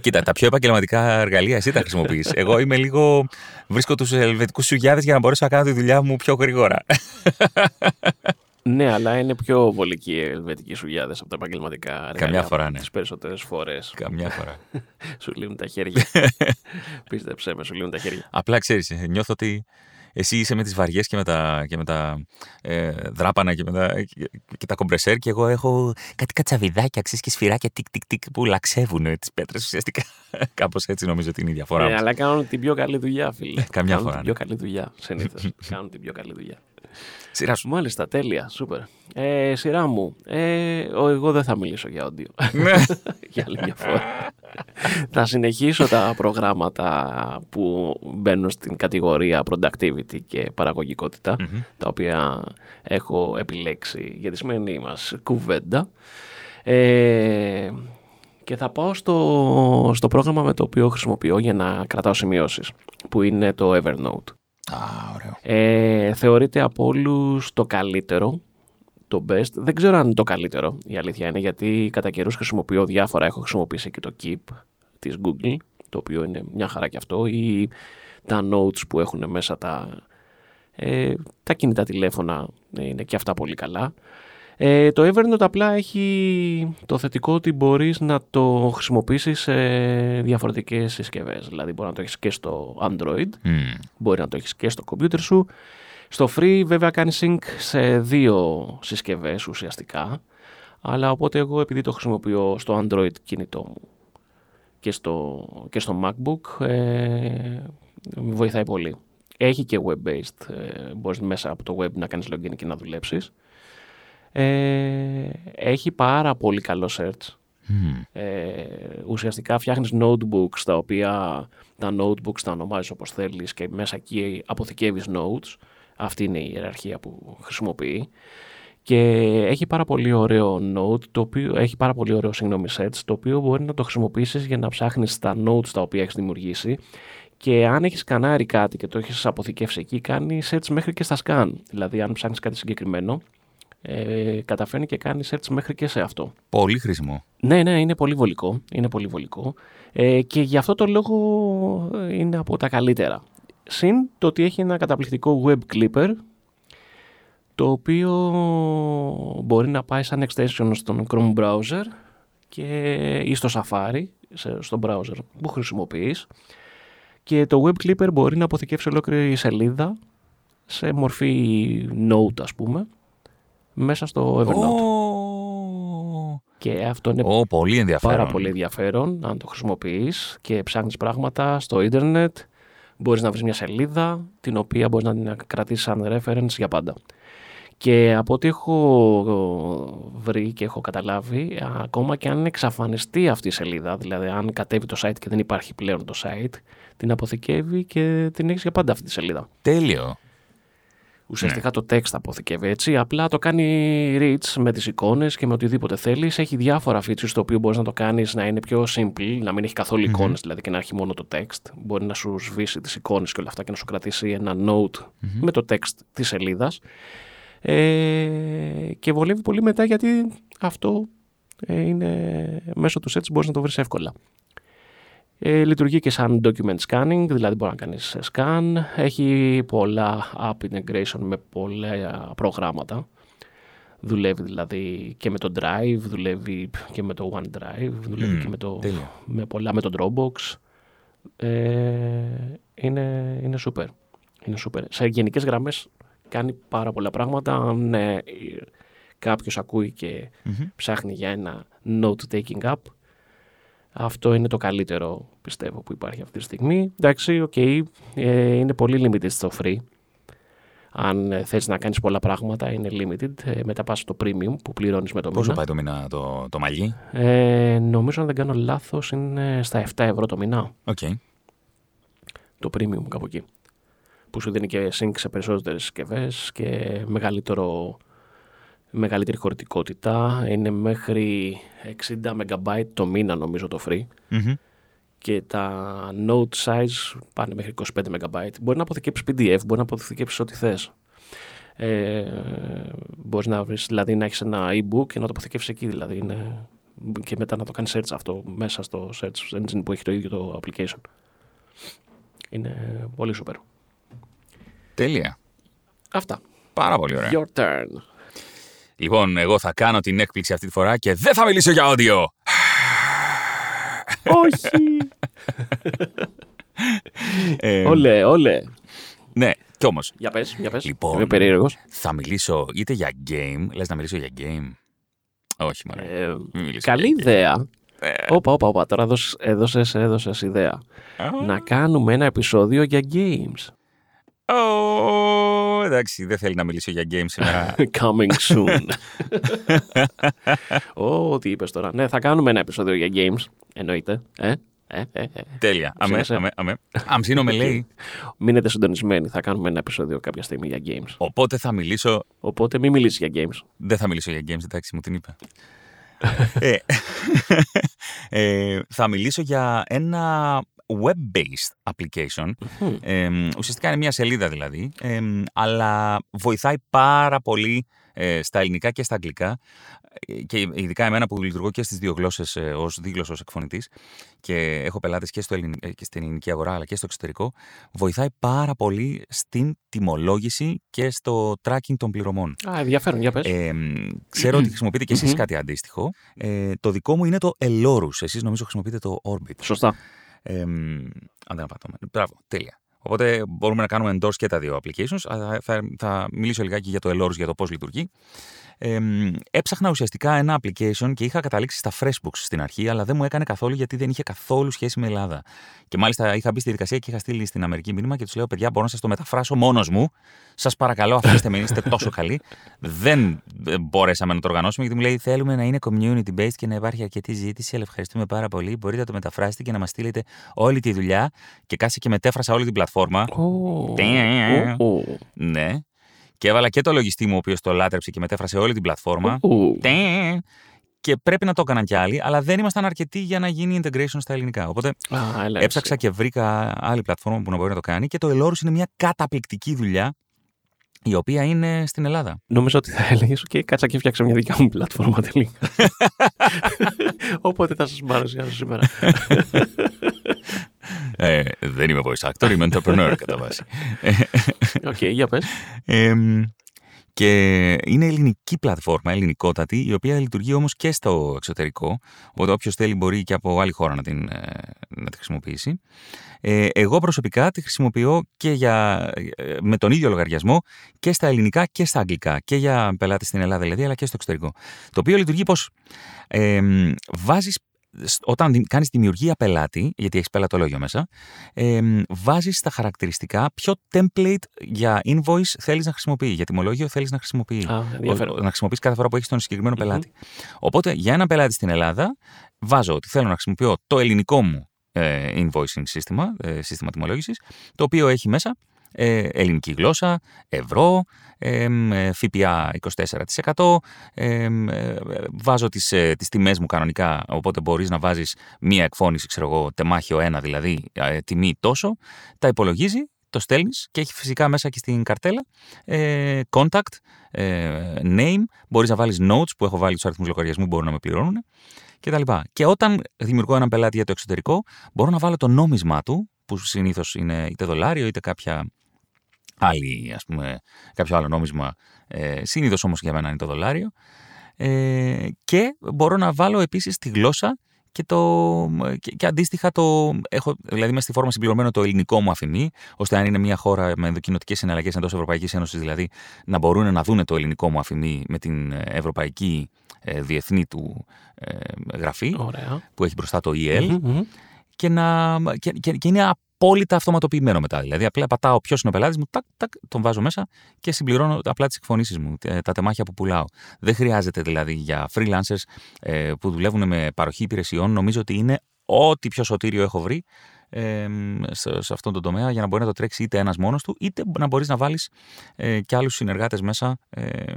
Κοίτα, τα πιο επαγγελματικά εργαλεία εσύ τα χρησιμοποιείς. Εγώ είμαι λίγο. Βρίσκω τους ελβετικούς σουγιάδε για να μπορέσω να κάνω τη δουλειά μου πιο γρήγορα. Ναι, αλλά είναι πιο βολική οι ελβετικοί σουγιάδες από τα επαγγελματικά εργαλεία. φορά, ναι. Τις περισσότερες φορές Καμιά φορά. σου λύνουν τα χέρια. Πίστεψέ με, σου λύνουν τα χέρια. Απλά ξέρεις, νιώθω ότι εσύ είσαι με τις βαριές και με τα, και με τα ε, δράπανα και, με τα, και, και τα κομπρεσέρ και εγώ έχω κάτι κατσαβιδάκια, ξέρεις και σφυράκια τικ τικ τικ που λαξεύουν τις πέτρες ουσιαστικά. Κάπως έτσι νομίζω ότι είναι η διαφορά. Ε, μας. αλλά κάνουν την πιο καλή δουλειά, φίλε. καμιά κάνουν φορά, Την ναι. πιο καλή δουλειά, συνήθως. κάνουν την πιο καλή δουλειά. Σειρά σου. Μάλιστα, τέλεια, σούπερ. Ε, σειρά μου. Ε, ο, εγώ δεν θα μιλήσω για audio. Ναι. για άλλη μια φορά. θα συνεχίσω τα προγράμματα που μπαίνουν στην κατηγορία productivity και παραγωγικοτητα τα οποία έχω επιλέξει για τη σημερινή μας κουβέντα. Ε, και θα πάω στο, στο πρόγραμμα με το οποίο χρησιμοποιώ για να κρατάω σημειώσεις, που είναι το Evernote. Α, ωραίο. Ε, θεωρείται από όλους το καλύτερο, το best. Δεν ξέρω αν είναι το καλύτερο, η αλήθεια είναι, γιατί κατά καιρούς χρησιμοποιώ διάφορα. Έχω χρησιμοποιήσει και το Keep της Google, το οποίο είναι μια χαρά και αυτό, ή τα notes που έχουν μέσα τα, ε, τα κινητά τηλέφωνα ε, είναι και αυτά πολύ καλά. Ε, το Evernote απλά έχει το θετικό ότι μπορείς να το χρησιμοποιήσεις σε διαφορετικές συσκευές. Δηλαδή μπορεί να το έχεις και στο Android, Μμμ. μπορεί να το έχεις και στο κομπιούτερ σου. Στο free βέβαια κάνει sync σε δύο συσκευές ουσιαστικά, αλλά οπότε εγώ επειδή το χρησιμοποιώ στο Android κινητό μου και στο, και στο MacBook ε, με βοηθάει πολύ. Έχει και web-based, ε, μπορείς μέσα από το web να κάνεις login και να δουλέψεις. Ε, έχει πάρα πολύ καλό search. Μμμ. Ε, ουσιαστικά φτιάχνεις notebooks τα οποία τα notebooks τα ονομάζεις όπως θέλεις και μέσα εκεί αποθηκεύεις notes. Αυτή είναι η ιεραρχία που χρησιμοποιεί. Και έχει πάρα πολύ ωραίο note, το οποίο, έχει πάρα πολύ ωραίο συγγνώμη search, το οποίο μπορεί να το χρησιμοποιήσεις για να ψάχνεις τα notes τα οποία έχεις δημιουργήσει και αν έχεις σκανάρει κάτι και το έχεις αποθηκεύσει εκεί, κάνει search μέχρι και στα scan. Δηλαδή αν ψάχνεις κάτι συγκεκριμένο, ε, καταφέρνει και κάνει search μέχρι και σε αυτό. Πολύ χρήσιμο. Ναι, ναι, είναι πολύ βολικό. Είναι πολύ βολικό. Ε, και γι' αυτό το λόγο ε, είναι από τα καλύτερα. Συν το ότι έχει ένα καταπληκτικό web clipper το οποίο μπορεί να πάει σαν extension στον Chrome browser και, ή στο Safari, σε, στο browser που χρησιμοποιείς και το web clipper μπορεί να αποθηκεύσει ολόκληρη σελίδα σε μορφή note ας πούμε μέσα στο Evernote. Ω, Και αυτό είναι Ω, πολύ ενδιαφέρον. πάρα πολύ ενδιαφέρον αν το χρησιμοποιείς και ψάχνεις πράγματα στο ίντερνετ. Μπορείς να βρεις μια σελίδα την οποία μπορείς να την κρατήσεις σαν reference για πάντα. Και από ό,τι έχω βρει και έχω καταλάβει, ακόμα και αν εξαφανιστεί αυτή η σελίδα, δηλαδή αν κατέβει το site και δεν υπάρχει πλέον το site, την αποθηκεύει και την έχεις για πάντα αυτή τη σελίδα. Τέλειο. Ουσιαστικά το text αποθηκεύει έτσι. Απλά το κάνει reach με τις εικόνες και με οτιδήποτε θέλεις. Έχει διάφορα features το οποίο μπορείς να το κάνεις να είναι πιο simple, να μην έχει καθόλου εικόνες δηλαδή και να έχει μόνο το text. Μπορεί να σου σβήσει τις εικόνες και όλα αυτά και να σου κρατήσει ένα note με το text της σελίδας. Ε, και βολεύει πολύ μετά γιατί αυτό ε, είναι μέσω του search μπορείς να το βρεις εύκολα. Ε, λειτουργεί και σαν document scanning, δηλαδή μπορεί να κάνεις scan. Έχει πολλά app integration με πολλά προγράμματα. Δουλεύει δηλαδή και με το Drive, δουλεύει και με το OneDrive, δουλεύει Μμμ, και με, το, τέλεια. με πολλά με το Dropbox. Ε, είναι, είναι super. Είναι super. Σε γενικές γραμμές κάνει πάρα πολλά πράγματα. Αν ε, κάποιος ακούει και Μμμ. ψάχνει για ένα note-taking app, αυτό είναι το καλύτερο πιστεύω που υπάρχει αυτή τη στιγμή. Εντάξει, οκ, ε, είναι πολύ limited στο free. Αν ε, θες να κάνεις πολλά πράγματα είναι limited. Ε, μετά πας στο premium που πληρώνεις με το Πόσο μήνα. πάει το μήνα το, το μαλλί. Ε, νομίζω αν δεν κάνω λάθος είναι στα 7 ευρώ το μήνα Οκ. το premium κάπου εκεί. Που σου δίνει και sync σε περισσότερες συσκευές και μεγαλύτερο, μεγαλύτερη χωρητικότητα. Είναι μέχρι 60 MB το μήνα νομίζω το free. Μμμ. και τα note size πάνε μέχρι 25 MB. Μπορεί να αποθηκεύεις PDF, μπορεί να αποθηκεύεις ό,τι θες. Ε, μπορείς να βρεις, δηλαδή να έχεις ένα e-book και να το αποθηκεύσεις εκεί, δηλαδή είναι, και μετά να το κάνεις search αυτό μέσα στο search engine που έχει το ίδιο το application. Είναι πολύ super. Τέλεια. Αυτά. Πάρα πολύ ωραία. Your turn. Λοιπόν, εγώ θα κάνω την έκπληξη αυτή τη φορά και δεν θα μιλήσω για audio. Όχι. Ε, Όλε, όλε. Ναι, κι όμως Για πες, για πες. Λοιπόν. Είμαι περίεργος. θα μιλήσω είτε για game. Λες να μιλήσω για game. Όχι, μωρέ. Ε, Μην μιλήσω καλή για game. ιδέα. Ε, Όπα, όπα, όπα. Τώρα έδωσες, έδωσες, έδωσες ιδέα. α, να κάνουμε ένα επεισόδιο για games. Ω, εντάξει, δεν θέλει να μιλήσω για game σήμερα. Coming soon. Ω, τι είπες τώρα. Ναι, θα κάνουμε ένα επεισόδιο για games. Εννοείται. Ε, ε, ε, ε. Τέλεια. Αμέ, Ψήνεσαι. αμέ, αμέ. Αμψίνο με λέει. Μείνετε συντονισμένοι. Θα κάνουμε ένα επεισόδιο κάποια στιγμή για games. Οπότε θα μιλήσω. Οπότε μην μιλήσεις για games. Δεν θα μιλήσω για games, εντάξει, μου την είπα. ε, ε, θα μιλήσω για ένα web-based application. Μμμ. Ε, ουσιαστικά είναι μια σελίδα δηλαδή, ε, αλλά βοηθάει πάρα πολύ ε, στα ελληνικά και στα αγγλικά ε, και ειδικά εμένα που λειτουργώ και στις δύο γλώσσες ε, ως δίγλωσσος εκφωνητής και έχω πελάτες και, στο ελλην- ε, και στην ελληνική αγορά αλλά και στο εξωτερικό, βοηθάει πάρα πολύ στην τιμολόγηση και στο tracking των πληρωμών. Α, ενδιαφέρον, για πες. Ε, ξέρω ότι χρησιμοποιείτε και εσείς Μμμ. κάτι αντίστοιχο. Ε, το δικό μου είναι το Elorus. Εσείς νομίζω χρησιμοποιείτε το Orbit. Σωστά. Ε, αν δεν απατώμε. Μπράβο, τέλεια. Οπότε μπορούμε να κάνουμε endorse και τα δύο applications. αλλά Θα, θα μιλήσω λιγάκι για το Elorus, για το πώς λειτουργεί. Ε, έψαχνα ουσιαστικά ένα application και είχα καταλήξει στα Freshbooks στην αρχή, αλλά δεν μου έκανε καθόλου γιατί δεν είχε καθόλου σχέση με Ελλάδα. Και μάλιστα είχα μπει στη διαδικασία και είχα στείλει στην Αμερική μήνυμα και τους λέω: Παιδιά, μπορώ να σας το μεταφράσω μόνος μου. Σας παρακαλώ, αφήστε με, είστε τόσο καλοί. δεν ε, μπορέσαμε να το οργανώσουμε γιατί μου λέει: Θέλουμε να είναι community based και να υπάρχει αρκετή ζήτηση. Αλλά ευχαριστούμε πάρα πολύ. Μπορείτε να το μεταφράσετε και να μας στείλετε όλη τη δουλειά. Και κάτσε και μετέφρασα όλη την πλατφόρμα. Ω, ω, ω. Ναι. Και έβαλα και το λογιστή μου, ο οποίος το λάτρεψε και μετέφρασε όλη την πλατφόρμα. Ου. Τε. Και πρέπει να το έκαναν κι άλλοι, αλλά δεν ήμασταν αρκετοί για να γίνει integration στα ελληνικά. Οπότε Α, έλα, έψαξα εσύ. και βρήκα άλλη πλατφόρμα που να μπορεί να το κάνει. Και το Elorus είναι μια καταπληκτική δουλειά η οποία είναι στην Ελλάδα. Νόμιζα ότι θα έλεγες και κάτσα και φτιάξα μια δικιά μου πλατφόρμα τελικά. Οπότε θα σας παρουσιάσω σήμερα. Ε, δεν είμαι voice actor, είμαι entrepreneur κατά βάση. Οκ, για πες. Εμ, και είναι ελληνική πλατφόρμα, ελληνικότατη, η οποία λειτουργεί όμως και στο εξωτερικό. Οπότε όποιος θέλει μπορεί και από άλλη χώρα να την, ε, να τη χρησιμοποιήσει. Ε, εγώ προσωπικά τη χρησιμοποιώ και για, ε, με τον ίδιο λογαριασμό και στα ελληνικά και στα αγγλικά. Και για πελάτες στην Ελλάδα δηλαδή, αλλά και στο εξωτερικό. Το οποίο λειτουργεί πως ε, βάζεις σ- όταν δη- κάνεις δημιουργία πελάτη, γιατί έχεις πελατολόγιο μέσα, ε, βάζεις στα χαρακτηριστικά ποιο template για invoice θέλεις να χρησιμοποιείς, για τιμολόγιο θέλεις να χρησιμοποιείς. Α, ενδιαφέρον. Ο- να χρησιμοποιείς κάθε φορά που έχεις τον συγκεκριμένο πελάτη. Οπότε, για ένα πελάτη στην Ελλάδα, βάζω ότι θέλω να χρησιμοποιώ το ελληνικό μου ε, invoicing σύστημα, ε, σύστημα τιμολόγησης, το οποίο έχει μέσα ε, ελληνική γλώσσα, ευρώ, ε, ε, ΦΠΑ 24%, ε, ε, βάζω τις, ε, τις τιμές μου κανονικά, οπότε μπορείς να βάζεις μία εκφώνηση, ξέρω εγώ, τεμάχιο ένα δηλαδή, ε, τιμή τόσο, τα υπολογίζει, το στέλνεις και έχει φυσικά μέσα και στην καρτέλα ε, contact, ε, name, μπορείς να βάλεις notes που έχω βάλει τους αριθμούς λογαριασμού που μπορούν να με πληρώνουν και τα λοιπά. Και όταν δημιουργώ έναν πελάτη για το εξωτερικό, μπορώ να βάλω το νόμισμά του, που συνήθως είναι είτε δολάριο είτε κάποια άλλη, ας πούμε, κάποιο άλλο νόμισμα. Ε, Συνήθως όμως για μένα είναι το δολάριο. Ε, και μπορώ να βάλω επίσης τη γλώσσα και, το, και, και, αντίστοιχα το έχω, δηλαδή με στη φόρμα συμπληρωμένο το ελληνικό μου αφημί, ώστε αν είναι μια χώρα με ενδοκινοτικέ συναλλαγές εντός Ευρωπαϊκής Ένωσης, δηλαδή να μπορούν να δουν το ελληνικό μου αφημί με την ευρωπαϊκή ε, διεθνή του ε, γραφή Ωραία. που έχει μπροστά το EL και, να, και, και, και είναι απόλυτα αυτοματοποιημένο μετά. Δηλαδή, απλά πατάω ποιος είναι ο πελάτης μου, τάκ, τάκ, τον βάζω μέσα και συμπληρώνω απλά τις εκφωνήσεις μου, τα τεμάχια που πουλάω. Δεν χρειάζεται δηλαδή για freelancers ε, που δουλεύουν με παροχή υπηρεσιών, νομίζω ότι είναι ό,τι πιο σωτήριο έχω βρει ε, σε, σε αυτόν τον τομέα για να μπορεί να το τρέξει είτε ένας μόνος του, είτε να μπορείς να βάλεις ε, και άλλους συνεργάτες μέσα. Ε, ε,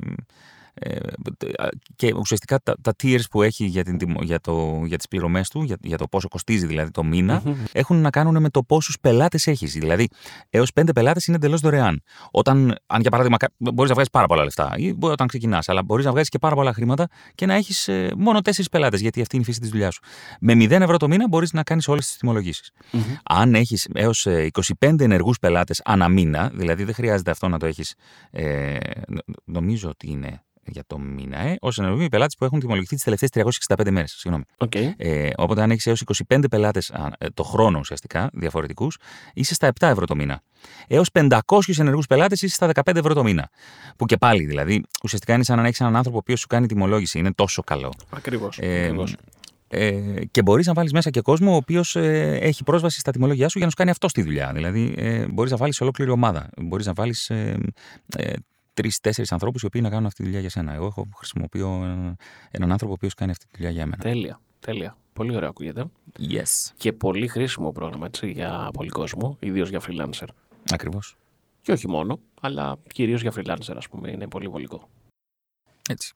και ουσιαστικά τα, τα tiers που έχει για, την, για, το, για τις πληρωμές του, για, για το πόσο κοστίζει δηλαδή το μήνα, έχουν να κάνουν με το πόσους πελάτες έχεις. Δηλαδή, έως πέντε πελάτες είναι εντελώς δωρεάν. Όταν, αν για παράδειγμα, μπορείς να βγάλεις πάρα πολλά λεφτά ή όταν ξεκινάς, αλλά μπορείς να βγάλεις και πάρα πολλά χρήματα και να έχεις ε, μόνο τέσσερις πελάτες, γιατί αυτή είναι η φύση της δουλειάς σου. Με 0 ευρώ το μήνα μπορείς να κάνεις όλες τις τιμολογήσεις. Αν έχεις έως 25 ε, ενεργούς πελάτες ανά μήνα, δηλαδή δεν χρειάζεται αυτό να το έχεις, ε, νομίζω ότι είναι για το μήνα, ε, ως ενεργοί πελάτες που έχουν τιμολογηθεί τις τελευταίες 365 μέρες. Okay. Ε, οπότε, αν έχεις έως 25 πελάτες το χρόνο ουσιαστικά διαφορετικούς, είσαι στα 7 ευρώ το μήνα. Έως 500 ενεργούς πελάτες είσαι στα 15 ευρώ το μήνα. Που και πάλι δηλαδή, ουσιαστικά είναι σαν να έχεις έναν άνθρωπο που σου κάνει τιμολόγηση. Είναι τόσο καλό. Ακριβώς. Ε, ε, και μπορείς να βάλεις μέσα και κόσμο ο οποίος ε, έχει πρόσβαση στα τιμολόγια σου για να σου κάνει αυτό τη δουλειά. Δηλαδή, ε, μπορείς να βάλεις ολόκληρη ομάδα. Μπορείς να βάλεις ε, ε, τρει-τέσσερι ανθρώπους οι οποίοι να κάνουν αυτή τη δουλειά για σένα. Εγώ έχω, χρησιμοποιώ έναν άνθρωπο ο οποίος κάνει αυτή τη δουλειά για μένα. Τέλεια. Τέλεια. Πολύ ωραίο ακούγεται. Yes. Και πολύ χρήσιμο πρόγραμμα έτσι, για πολύ κόσμο, ιδίως για freelancer. Ακριβώς. Και όχι μόνο, αλλά κυρίως για freelancer, ας πούμε. Είναι πολύ βολικό. Έτσι.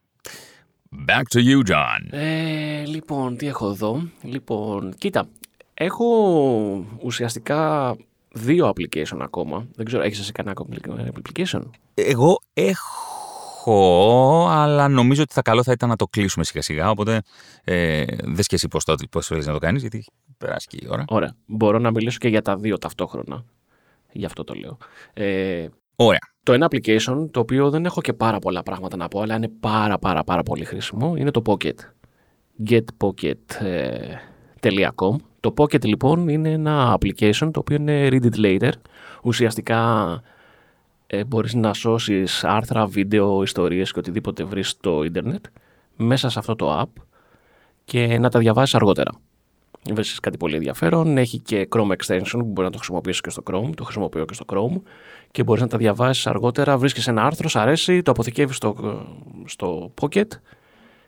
Back to you, John. Ε, λοιπόν, τι έχω εδώ. Λοιπόν, κοίτα. Έχω ουσιαστικά δύο application ακόμα. Δεν ξέρω, έχεις εσύ κανένα application? Εγώ έχω, αλλά νομίζω ότι θα καλό θα ήταν να το κλείσουμε σιγά σιγά, οπότε ε, δες και εσύ πώς, το, πώς θέλεις να το κάνεις, γιατί περάσει και η ώρα. Ωραία. Μπορώ να μιλήσω και για τα δύο ταυτόχρονα. Γι' αυτό το λέω. Ε, Ωραία. Το ένα application, το οποίο δεν έχω και πάρα πολλά πράγματα να πω, αλλά είναι πάρα πάρα πάρα πολύ χρήσιμο, είναι το Pocket. getpocket.com το Pocket λοιπόν είναι ένα application το οποίο είναι read it later. Ουσιαστικά ε, μπορείς να σώσεις άρθρα, βίντεο, ιστορίες και οτιδήποτε βρεις στο ίντερνετ μέσα σε αυτό το app και να τα διαβάσεις αργότερα. Βρίσκεις κάτι πολύ ενδιαφέρον, έχει και Chrome extension που μπορεί να το χρησιμοποιήσεις και στο Chrome, το χρησιμοποιώ και στο Chrome. Και μπορείς να τα διαβάσεις αργότερα, βρίσκεις ένα άρθρο, σ' αρέσει, το αποθηκεύεις στο, στο Pocket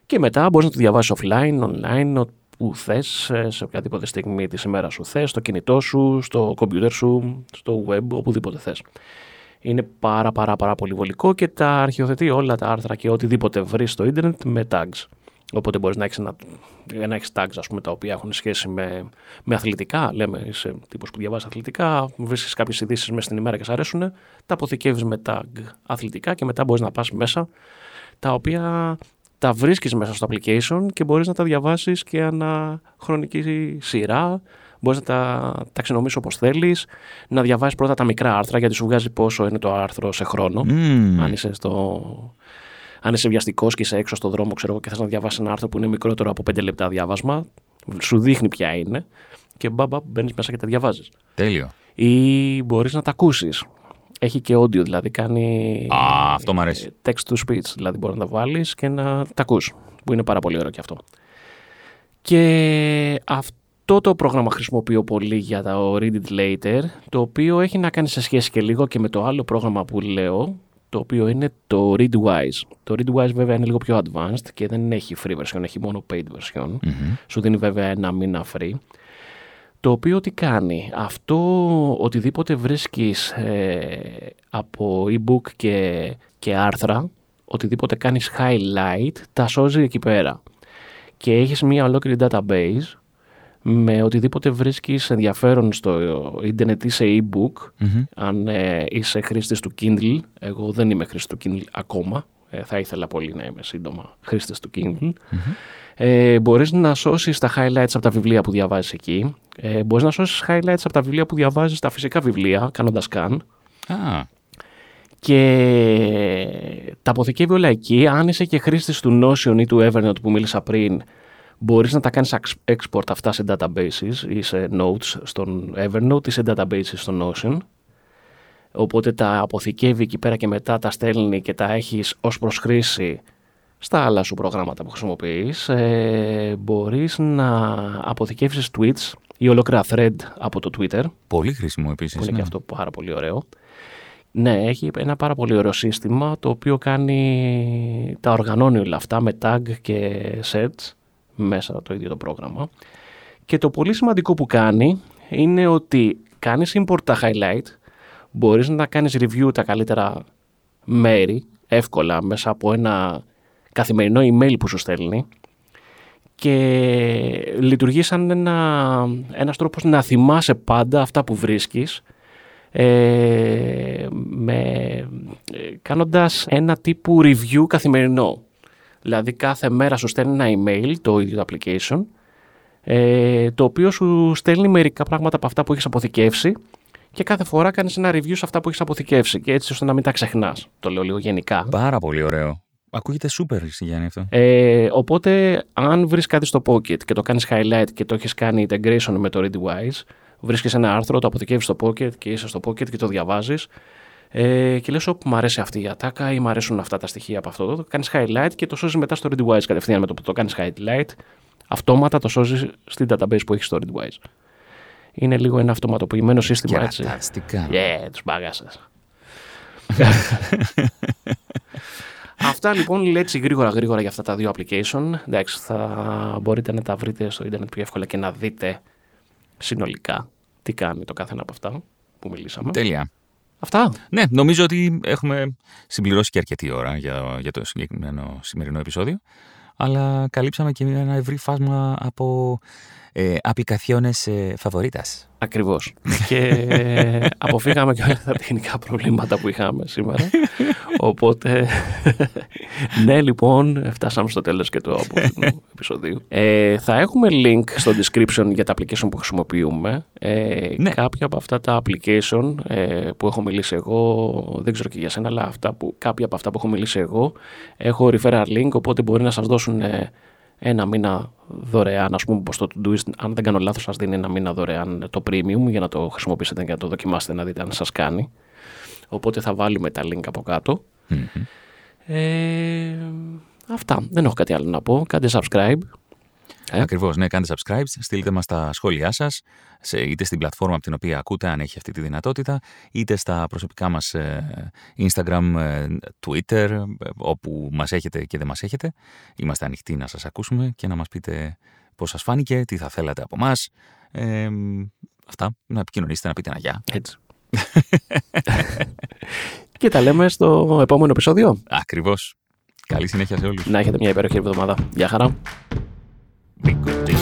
και μετά μπορείς να το διαβάσεις offline, online, που θες, σε οποιαδήποτε στιγμή της ημέρας σου θες, στο κινητό σου, στο κομπιούτερ σου, στο web, οπουδήποτε θες. Είναι πάρα πάρα πάρα πολύ βολικό και τα αρχιοθετεί όλα τα άρθρα και οτιδήποτε βρεις στο ίντερνετ με tags. Οπότε μπορείς να έχεις να έχεις tags ας πούμε, τα οποία έχουν σχέση με, με αθλητικά. Λέμε, είσαι τύπος που διαβάζει αθλητικά, βρίσκεις κάποιες ειδήσεις μέσα στην ημέρα και σ' αρέσουν, τα αποθηκεύεις με tag αθλητικά και μετά μπορείς να πας μέσα τα οποία τα βρίσκεις μέσα στο application και μπορείς να τα διαβάσεις και ανα χρονική σειρά, μπορείς να τα ταξινομήσεις όπως θέλεις, να διαβάσεις πρώτα τα μικρά άρθρα γιατί σου βγάζει πόσο είναι το άρθρο σε χρόνο, αν είσαι στο... Αν είσαι βιαστικός και είσαι έξω στο δρόμο, ξέρω και θες να διαβάσεις ένα άρθρο που είναι μικρότερο από 5 λεπτά διάβασμα, σου δείχνει ποια είναι και μπαμπα μπαίνεις μέσα και τα διαβάζεις. Τέλειο. Ή μπορείς να τα ακούσεις. Έχει και audio, δηλαδή κάνει. Α, αυτό μου αρέσει. Text to speech, δηλαδή μπορεί να τα βάλεις και να τα ακούς, που είναι πάρα πολύ ωραίο και αυτό. Και αυτό το πρόγραμμα χρησιμοποιώ πολύ για το Read It Later, το οποίο έχει να κάνει σε σχέση και λίγο και με το άλλο πρόγραμμα που λέω, το οποίο είναι το Readwise. Το Readwise βέβαια είναι λίγο πιο advanced και δεν έχει free version, έχει μόνο paid version. Σου δίνει βέβαια ένα μήνα free το οποίο τι κάνει. Αυτό οτιδήποτε βρίσκεις ε, από e-book και, και άρθρα, οτιδήποτε κάνεις highlight, τα σώζει εκεί πέρα. Και έχεις μια ολόκληρη database με οτιδήποτε βρίσκεις ενδιαφέρον στο ίντερνετ ή σε e-book, αν ε, είσαι χρήστης του Kindle, εγώ δεν είμαι χρήστης του Kindle ακόμα, ε, θα ήθελα πολύ να είμαι σύντομα χρήστης του Kindle, ε, μπορείς να σώσεις τα highlights από τα βιβλία που διαβάζεις εκεί. Ε, μπορείς να σώσεις highlights από τα βιβλία που διαβάζεις, τα φυσικά βιβλία, κάνοντας scan. Ah. και τα αποθηκεύει όλα εκεί. Αν είσαι και χρήστης του Notion ή του Evernote που μίλησα πριν, μπορείς να τα κάνεις export αυτά σε databases ή σε notes στον Evernote ή σε databases στο Notion. Οπότε τα αποθηκεύει εκεί πέρα και μετά τα στέλνει και τα έχεις ως προς χρήση στα άλλα σου προγράμματα που χρησιμοποιείς. Ε, μπορείς να αποθηκεύσεις tweets ή ολόκληρα thread από το Twitter. Πολύ χρήσιμο επίσης. Που είναι ναι. και αυτό πάρα πολύ ωραίο. Ναι, έχει ένα πάρα πολύ ωραίο σύστημα το οποίο κάνει, τα οργανώνει όλα αυτά με tag και sets μέσα το ίδιο το πρόγραμμα. Και το πολύ σημαντικό που κάνει είναι ότι κάνεις import τα highlight, μπορείς να κάνεις review τα καλύτερα μέρη εύκολα μέσα από ένα καθημερινό email που σου στέλνει και λειτουργεί σαν ένα, ένας τρόπος να θυμάσαι πάντα αυτά που βρίσκεις ε, με, ε, κάνοντας ένα τύπου review καθημερινό. Δηλαδή κάθε μέρα σου στέλνει ένα email, το ίδιο το application, ε, το οποίο σου στέλνει μερικά πράγματα από αυτά που έχεις αποθηκεύσει και κάθε φορά κάνεις ένα review σε αυτά που έχεις αποθηκεύσει και έτσι ώστε να μην τα ξεχνάς. Το λέω λίγο γενικά. Πάρα πολύ ωραίο. Ακούγεται super, Γιάννη, αυτό. Ε, οπότε, αν βρεις κάτι στο Pocket και το κάνεις highlight και το έχεις κάνει integration με το Readwise, βρίσκεις ένα άρθρο, το αποθηκεύεις στο Pocket και είσαι στο Pocket και το διαβάζεις. Ε, και λες, όπου μου αρέσει αυτή η ατάκα ή μου αρέσουν αυτά τα στοιχεία από αυτό. Το κάνεις highlight και το σώζεις μετά στο Readwise κατευθείαν με το που το κάνεις highlight. Αυτόματα το σώζεις στην database που έχεις στο Readwise. Είναι λίγο ένα αυτοματοποιημένο σύστημα έτσι. Κεραταστικά. Yeah, τους μπάγασε. Αυτά λοιπόν έτσι γρήγορα γρήγορα για αυτά τα δύο application. Εντάξει, θα μπορείτε να τα βρείτε στο ίντερνετ πιο εύκολα και να δείτε συνολικά τι κάνει το κάθε ένα από αυτά που μιλήσαμε. Τέλεια. Αυτά. Ναι, νομίζω ότι έχουμε συμπληρώσει και αρκετή ώρα για, για το συγκεκριμένο σημερινό επεισόδιο. Αλλά καλύψαμε και ένα ευρύ φάσμα από ε, applicaciones ε, favoritas. Ακριβώς. και αποφύγαμε και όλα τα τεχνικά προβλήματα που είχαμε σήμερα. Οπότε, ναι, λοιπόν, φτάσαμε στο τέλος και του απόψινου επεισοδίου. Ε, θα έχουμε link στο description για τα application που χρησιμοποιούμε. Ε, Ναι. Κάποια από αυτά τα application ε, που έχω μιλήσει εγώ, δεν ξέρω και για σένα, αλλά αυτά που, κάποια από αυτά που έχω μιλήσει εγώ, έχω referral link, οπότε μπορεί να σας δώσουν ε, ένα μήνα δωρεάν, ας πούμε, όπως το Todoist, αν δεν κάνω λάθος, σας δίνει ένα μήνα δωρεάν το premium για να το χρησιμοποιήσετε και να το δοκιμάσετε να δείτε αν σας κάνει. Οπότε θα βάλουμε τα link από κάτω. Μμμ. Ε, αυτά. Δεν έχω κάτι άλλο να πω. Κάντε subscribe. Ε. Ακριβώς, ναι, κάντε subscribe, στείλτε μας τα σχόλιά σας, είτε στην πλατφόρμα από την οποία ακούτε, αν έχει αυτή τη δυνατότητα, είτε στα προσωπικά μας Instagram, ε, Twitter, ε, όπου μας έχετε και δεν μας έχετε. Είμαστε ανοιχτοί να σας ακούσουμε και να μας πείτε πώς σας φάνηκε, τι θα θέλατε από εμά. Ε, αυτά, να επικοινωνήσετε, να πείτε ένα γεια. Έτσι. και τα λέμε στο επόμενο επεισόδιο. Ακριβώς. Καλή συνέχεια σε όλους. Να έχετε μια υπέροχη εβδομάδα. Γεια χαρά. Be good to.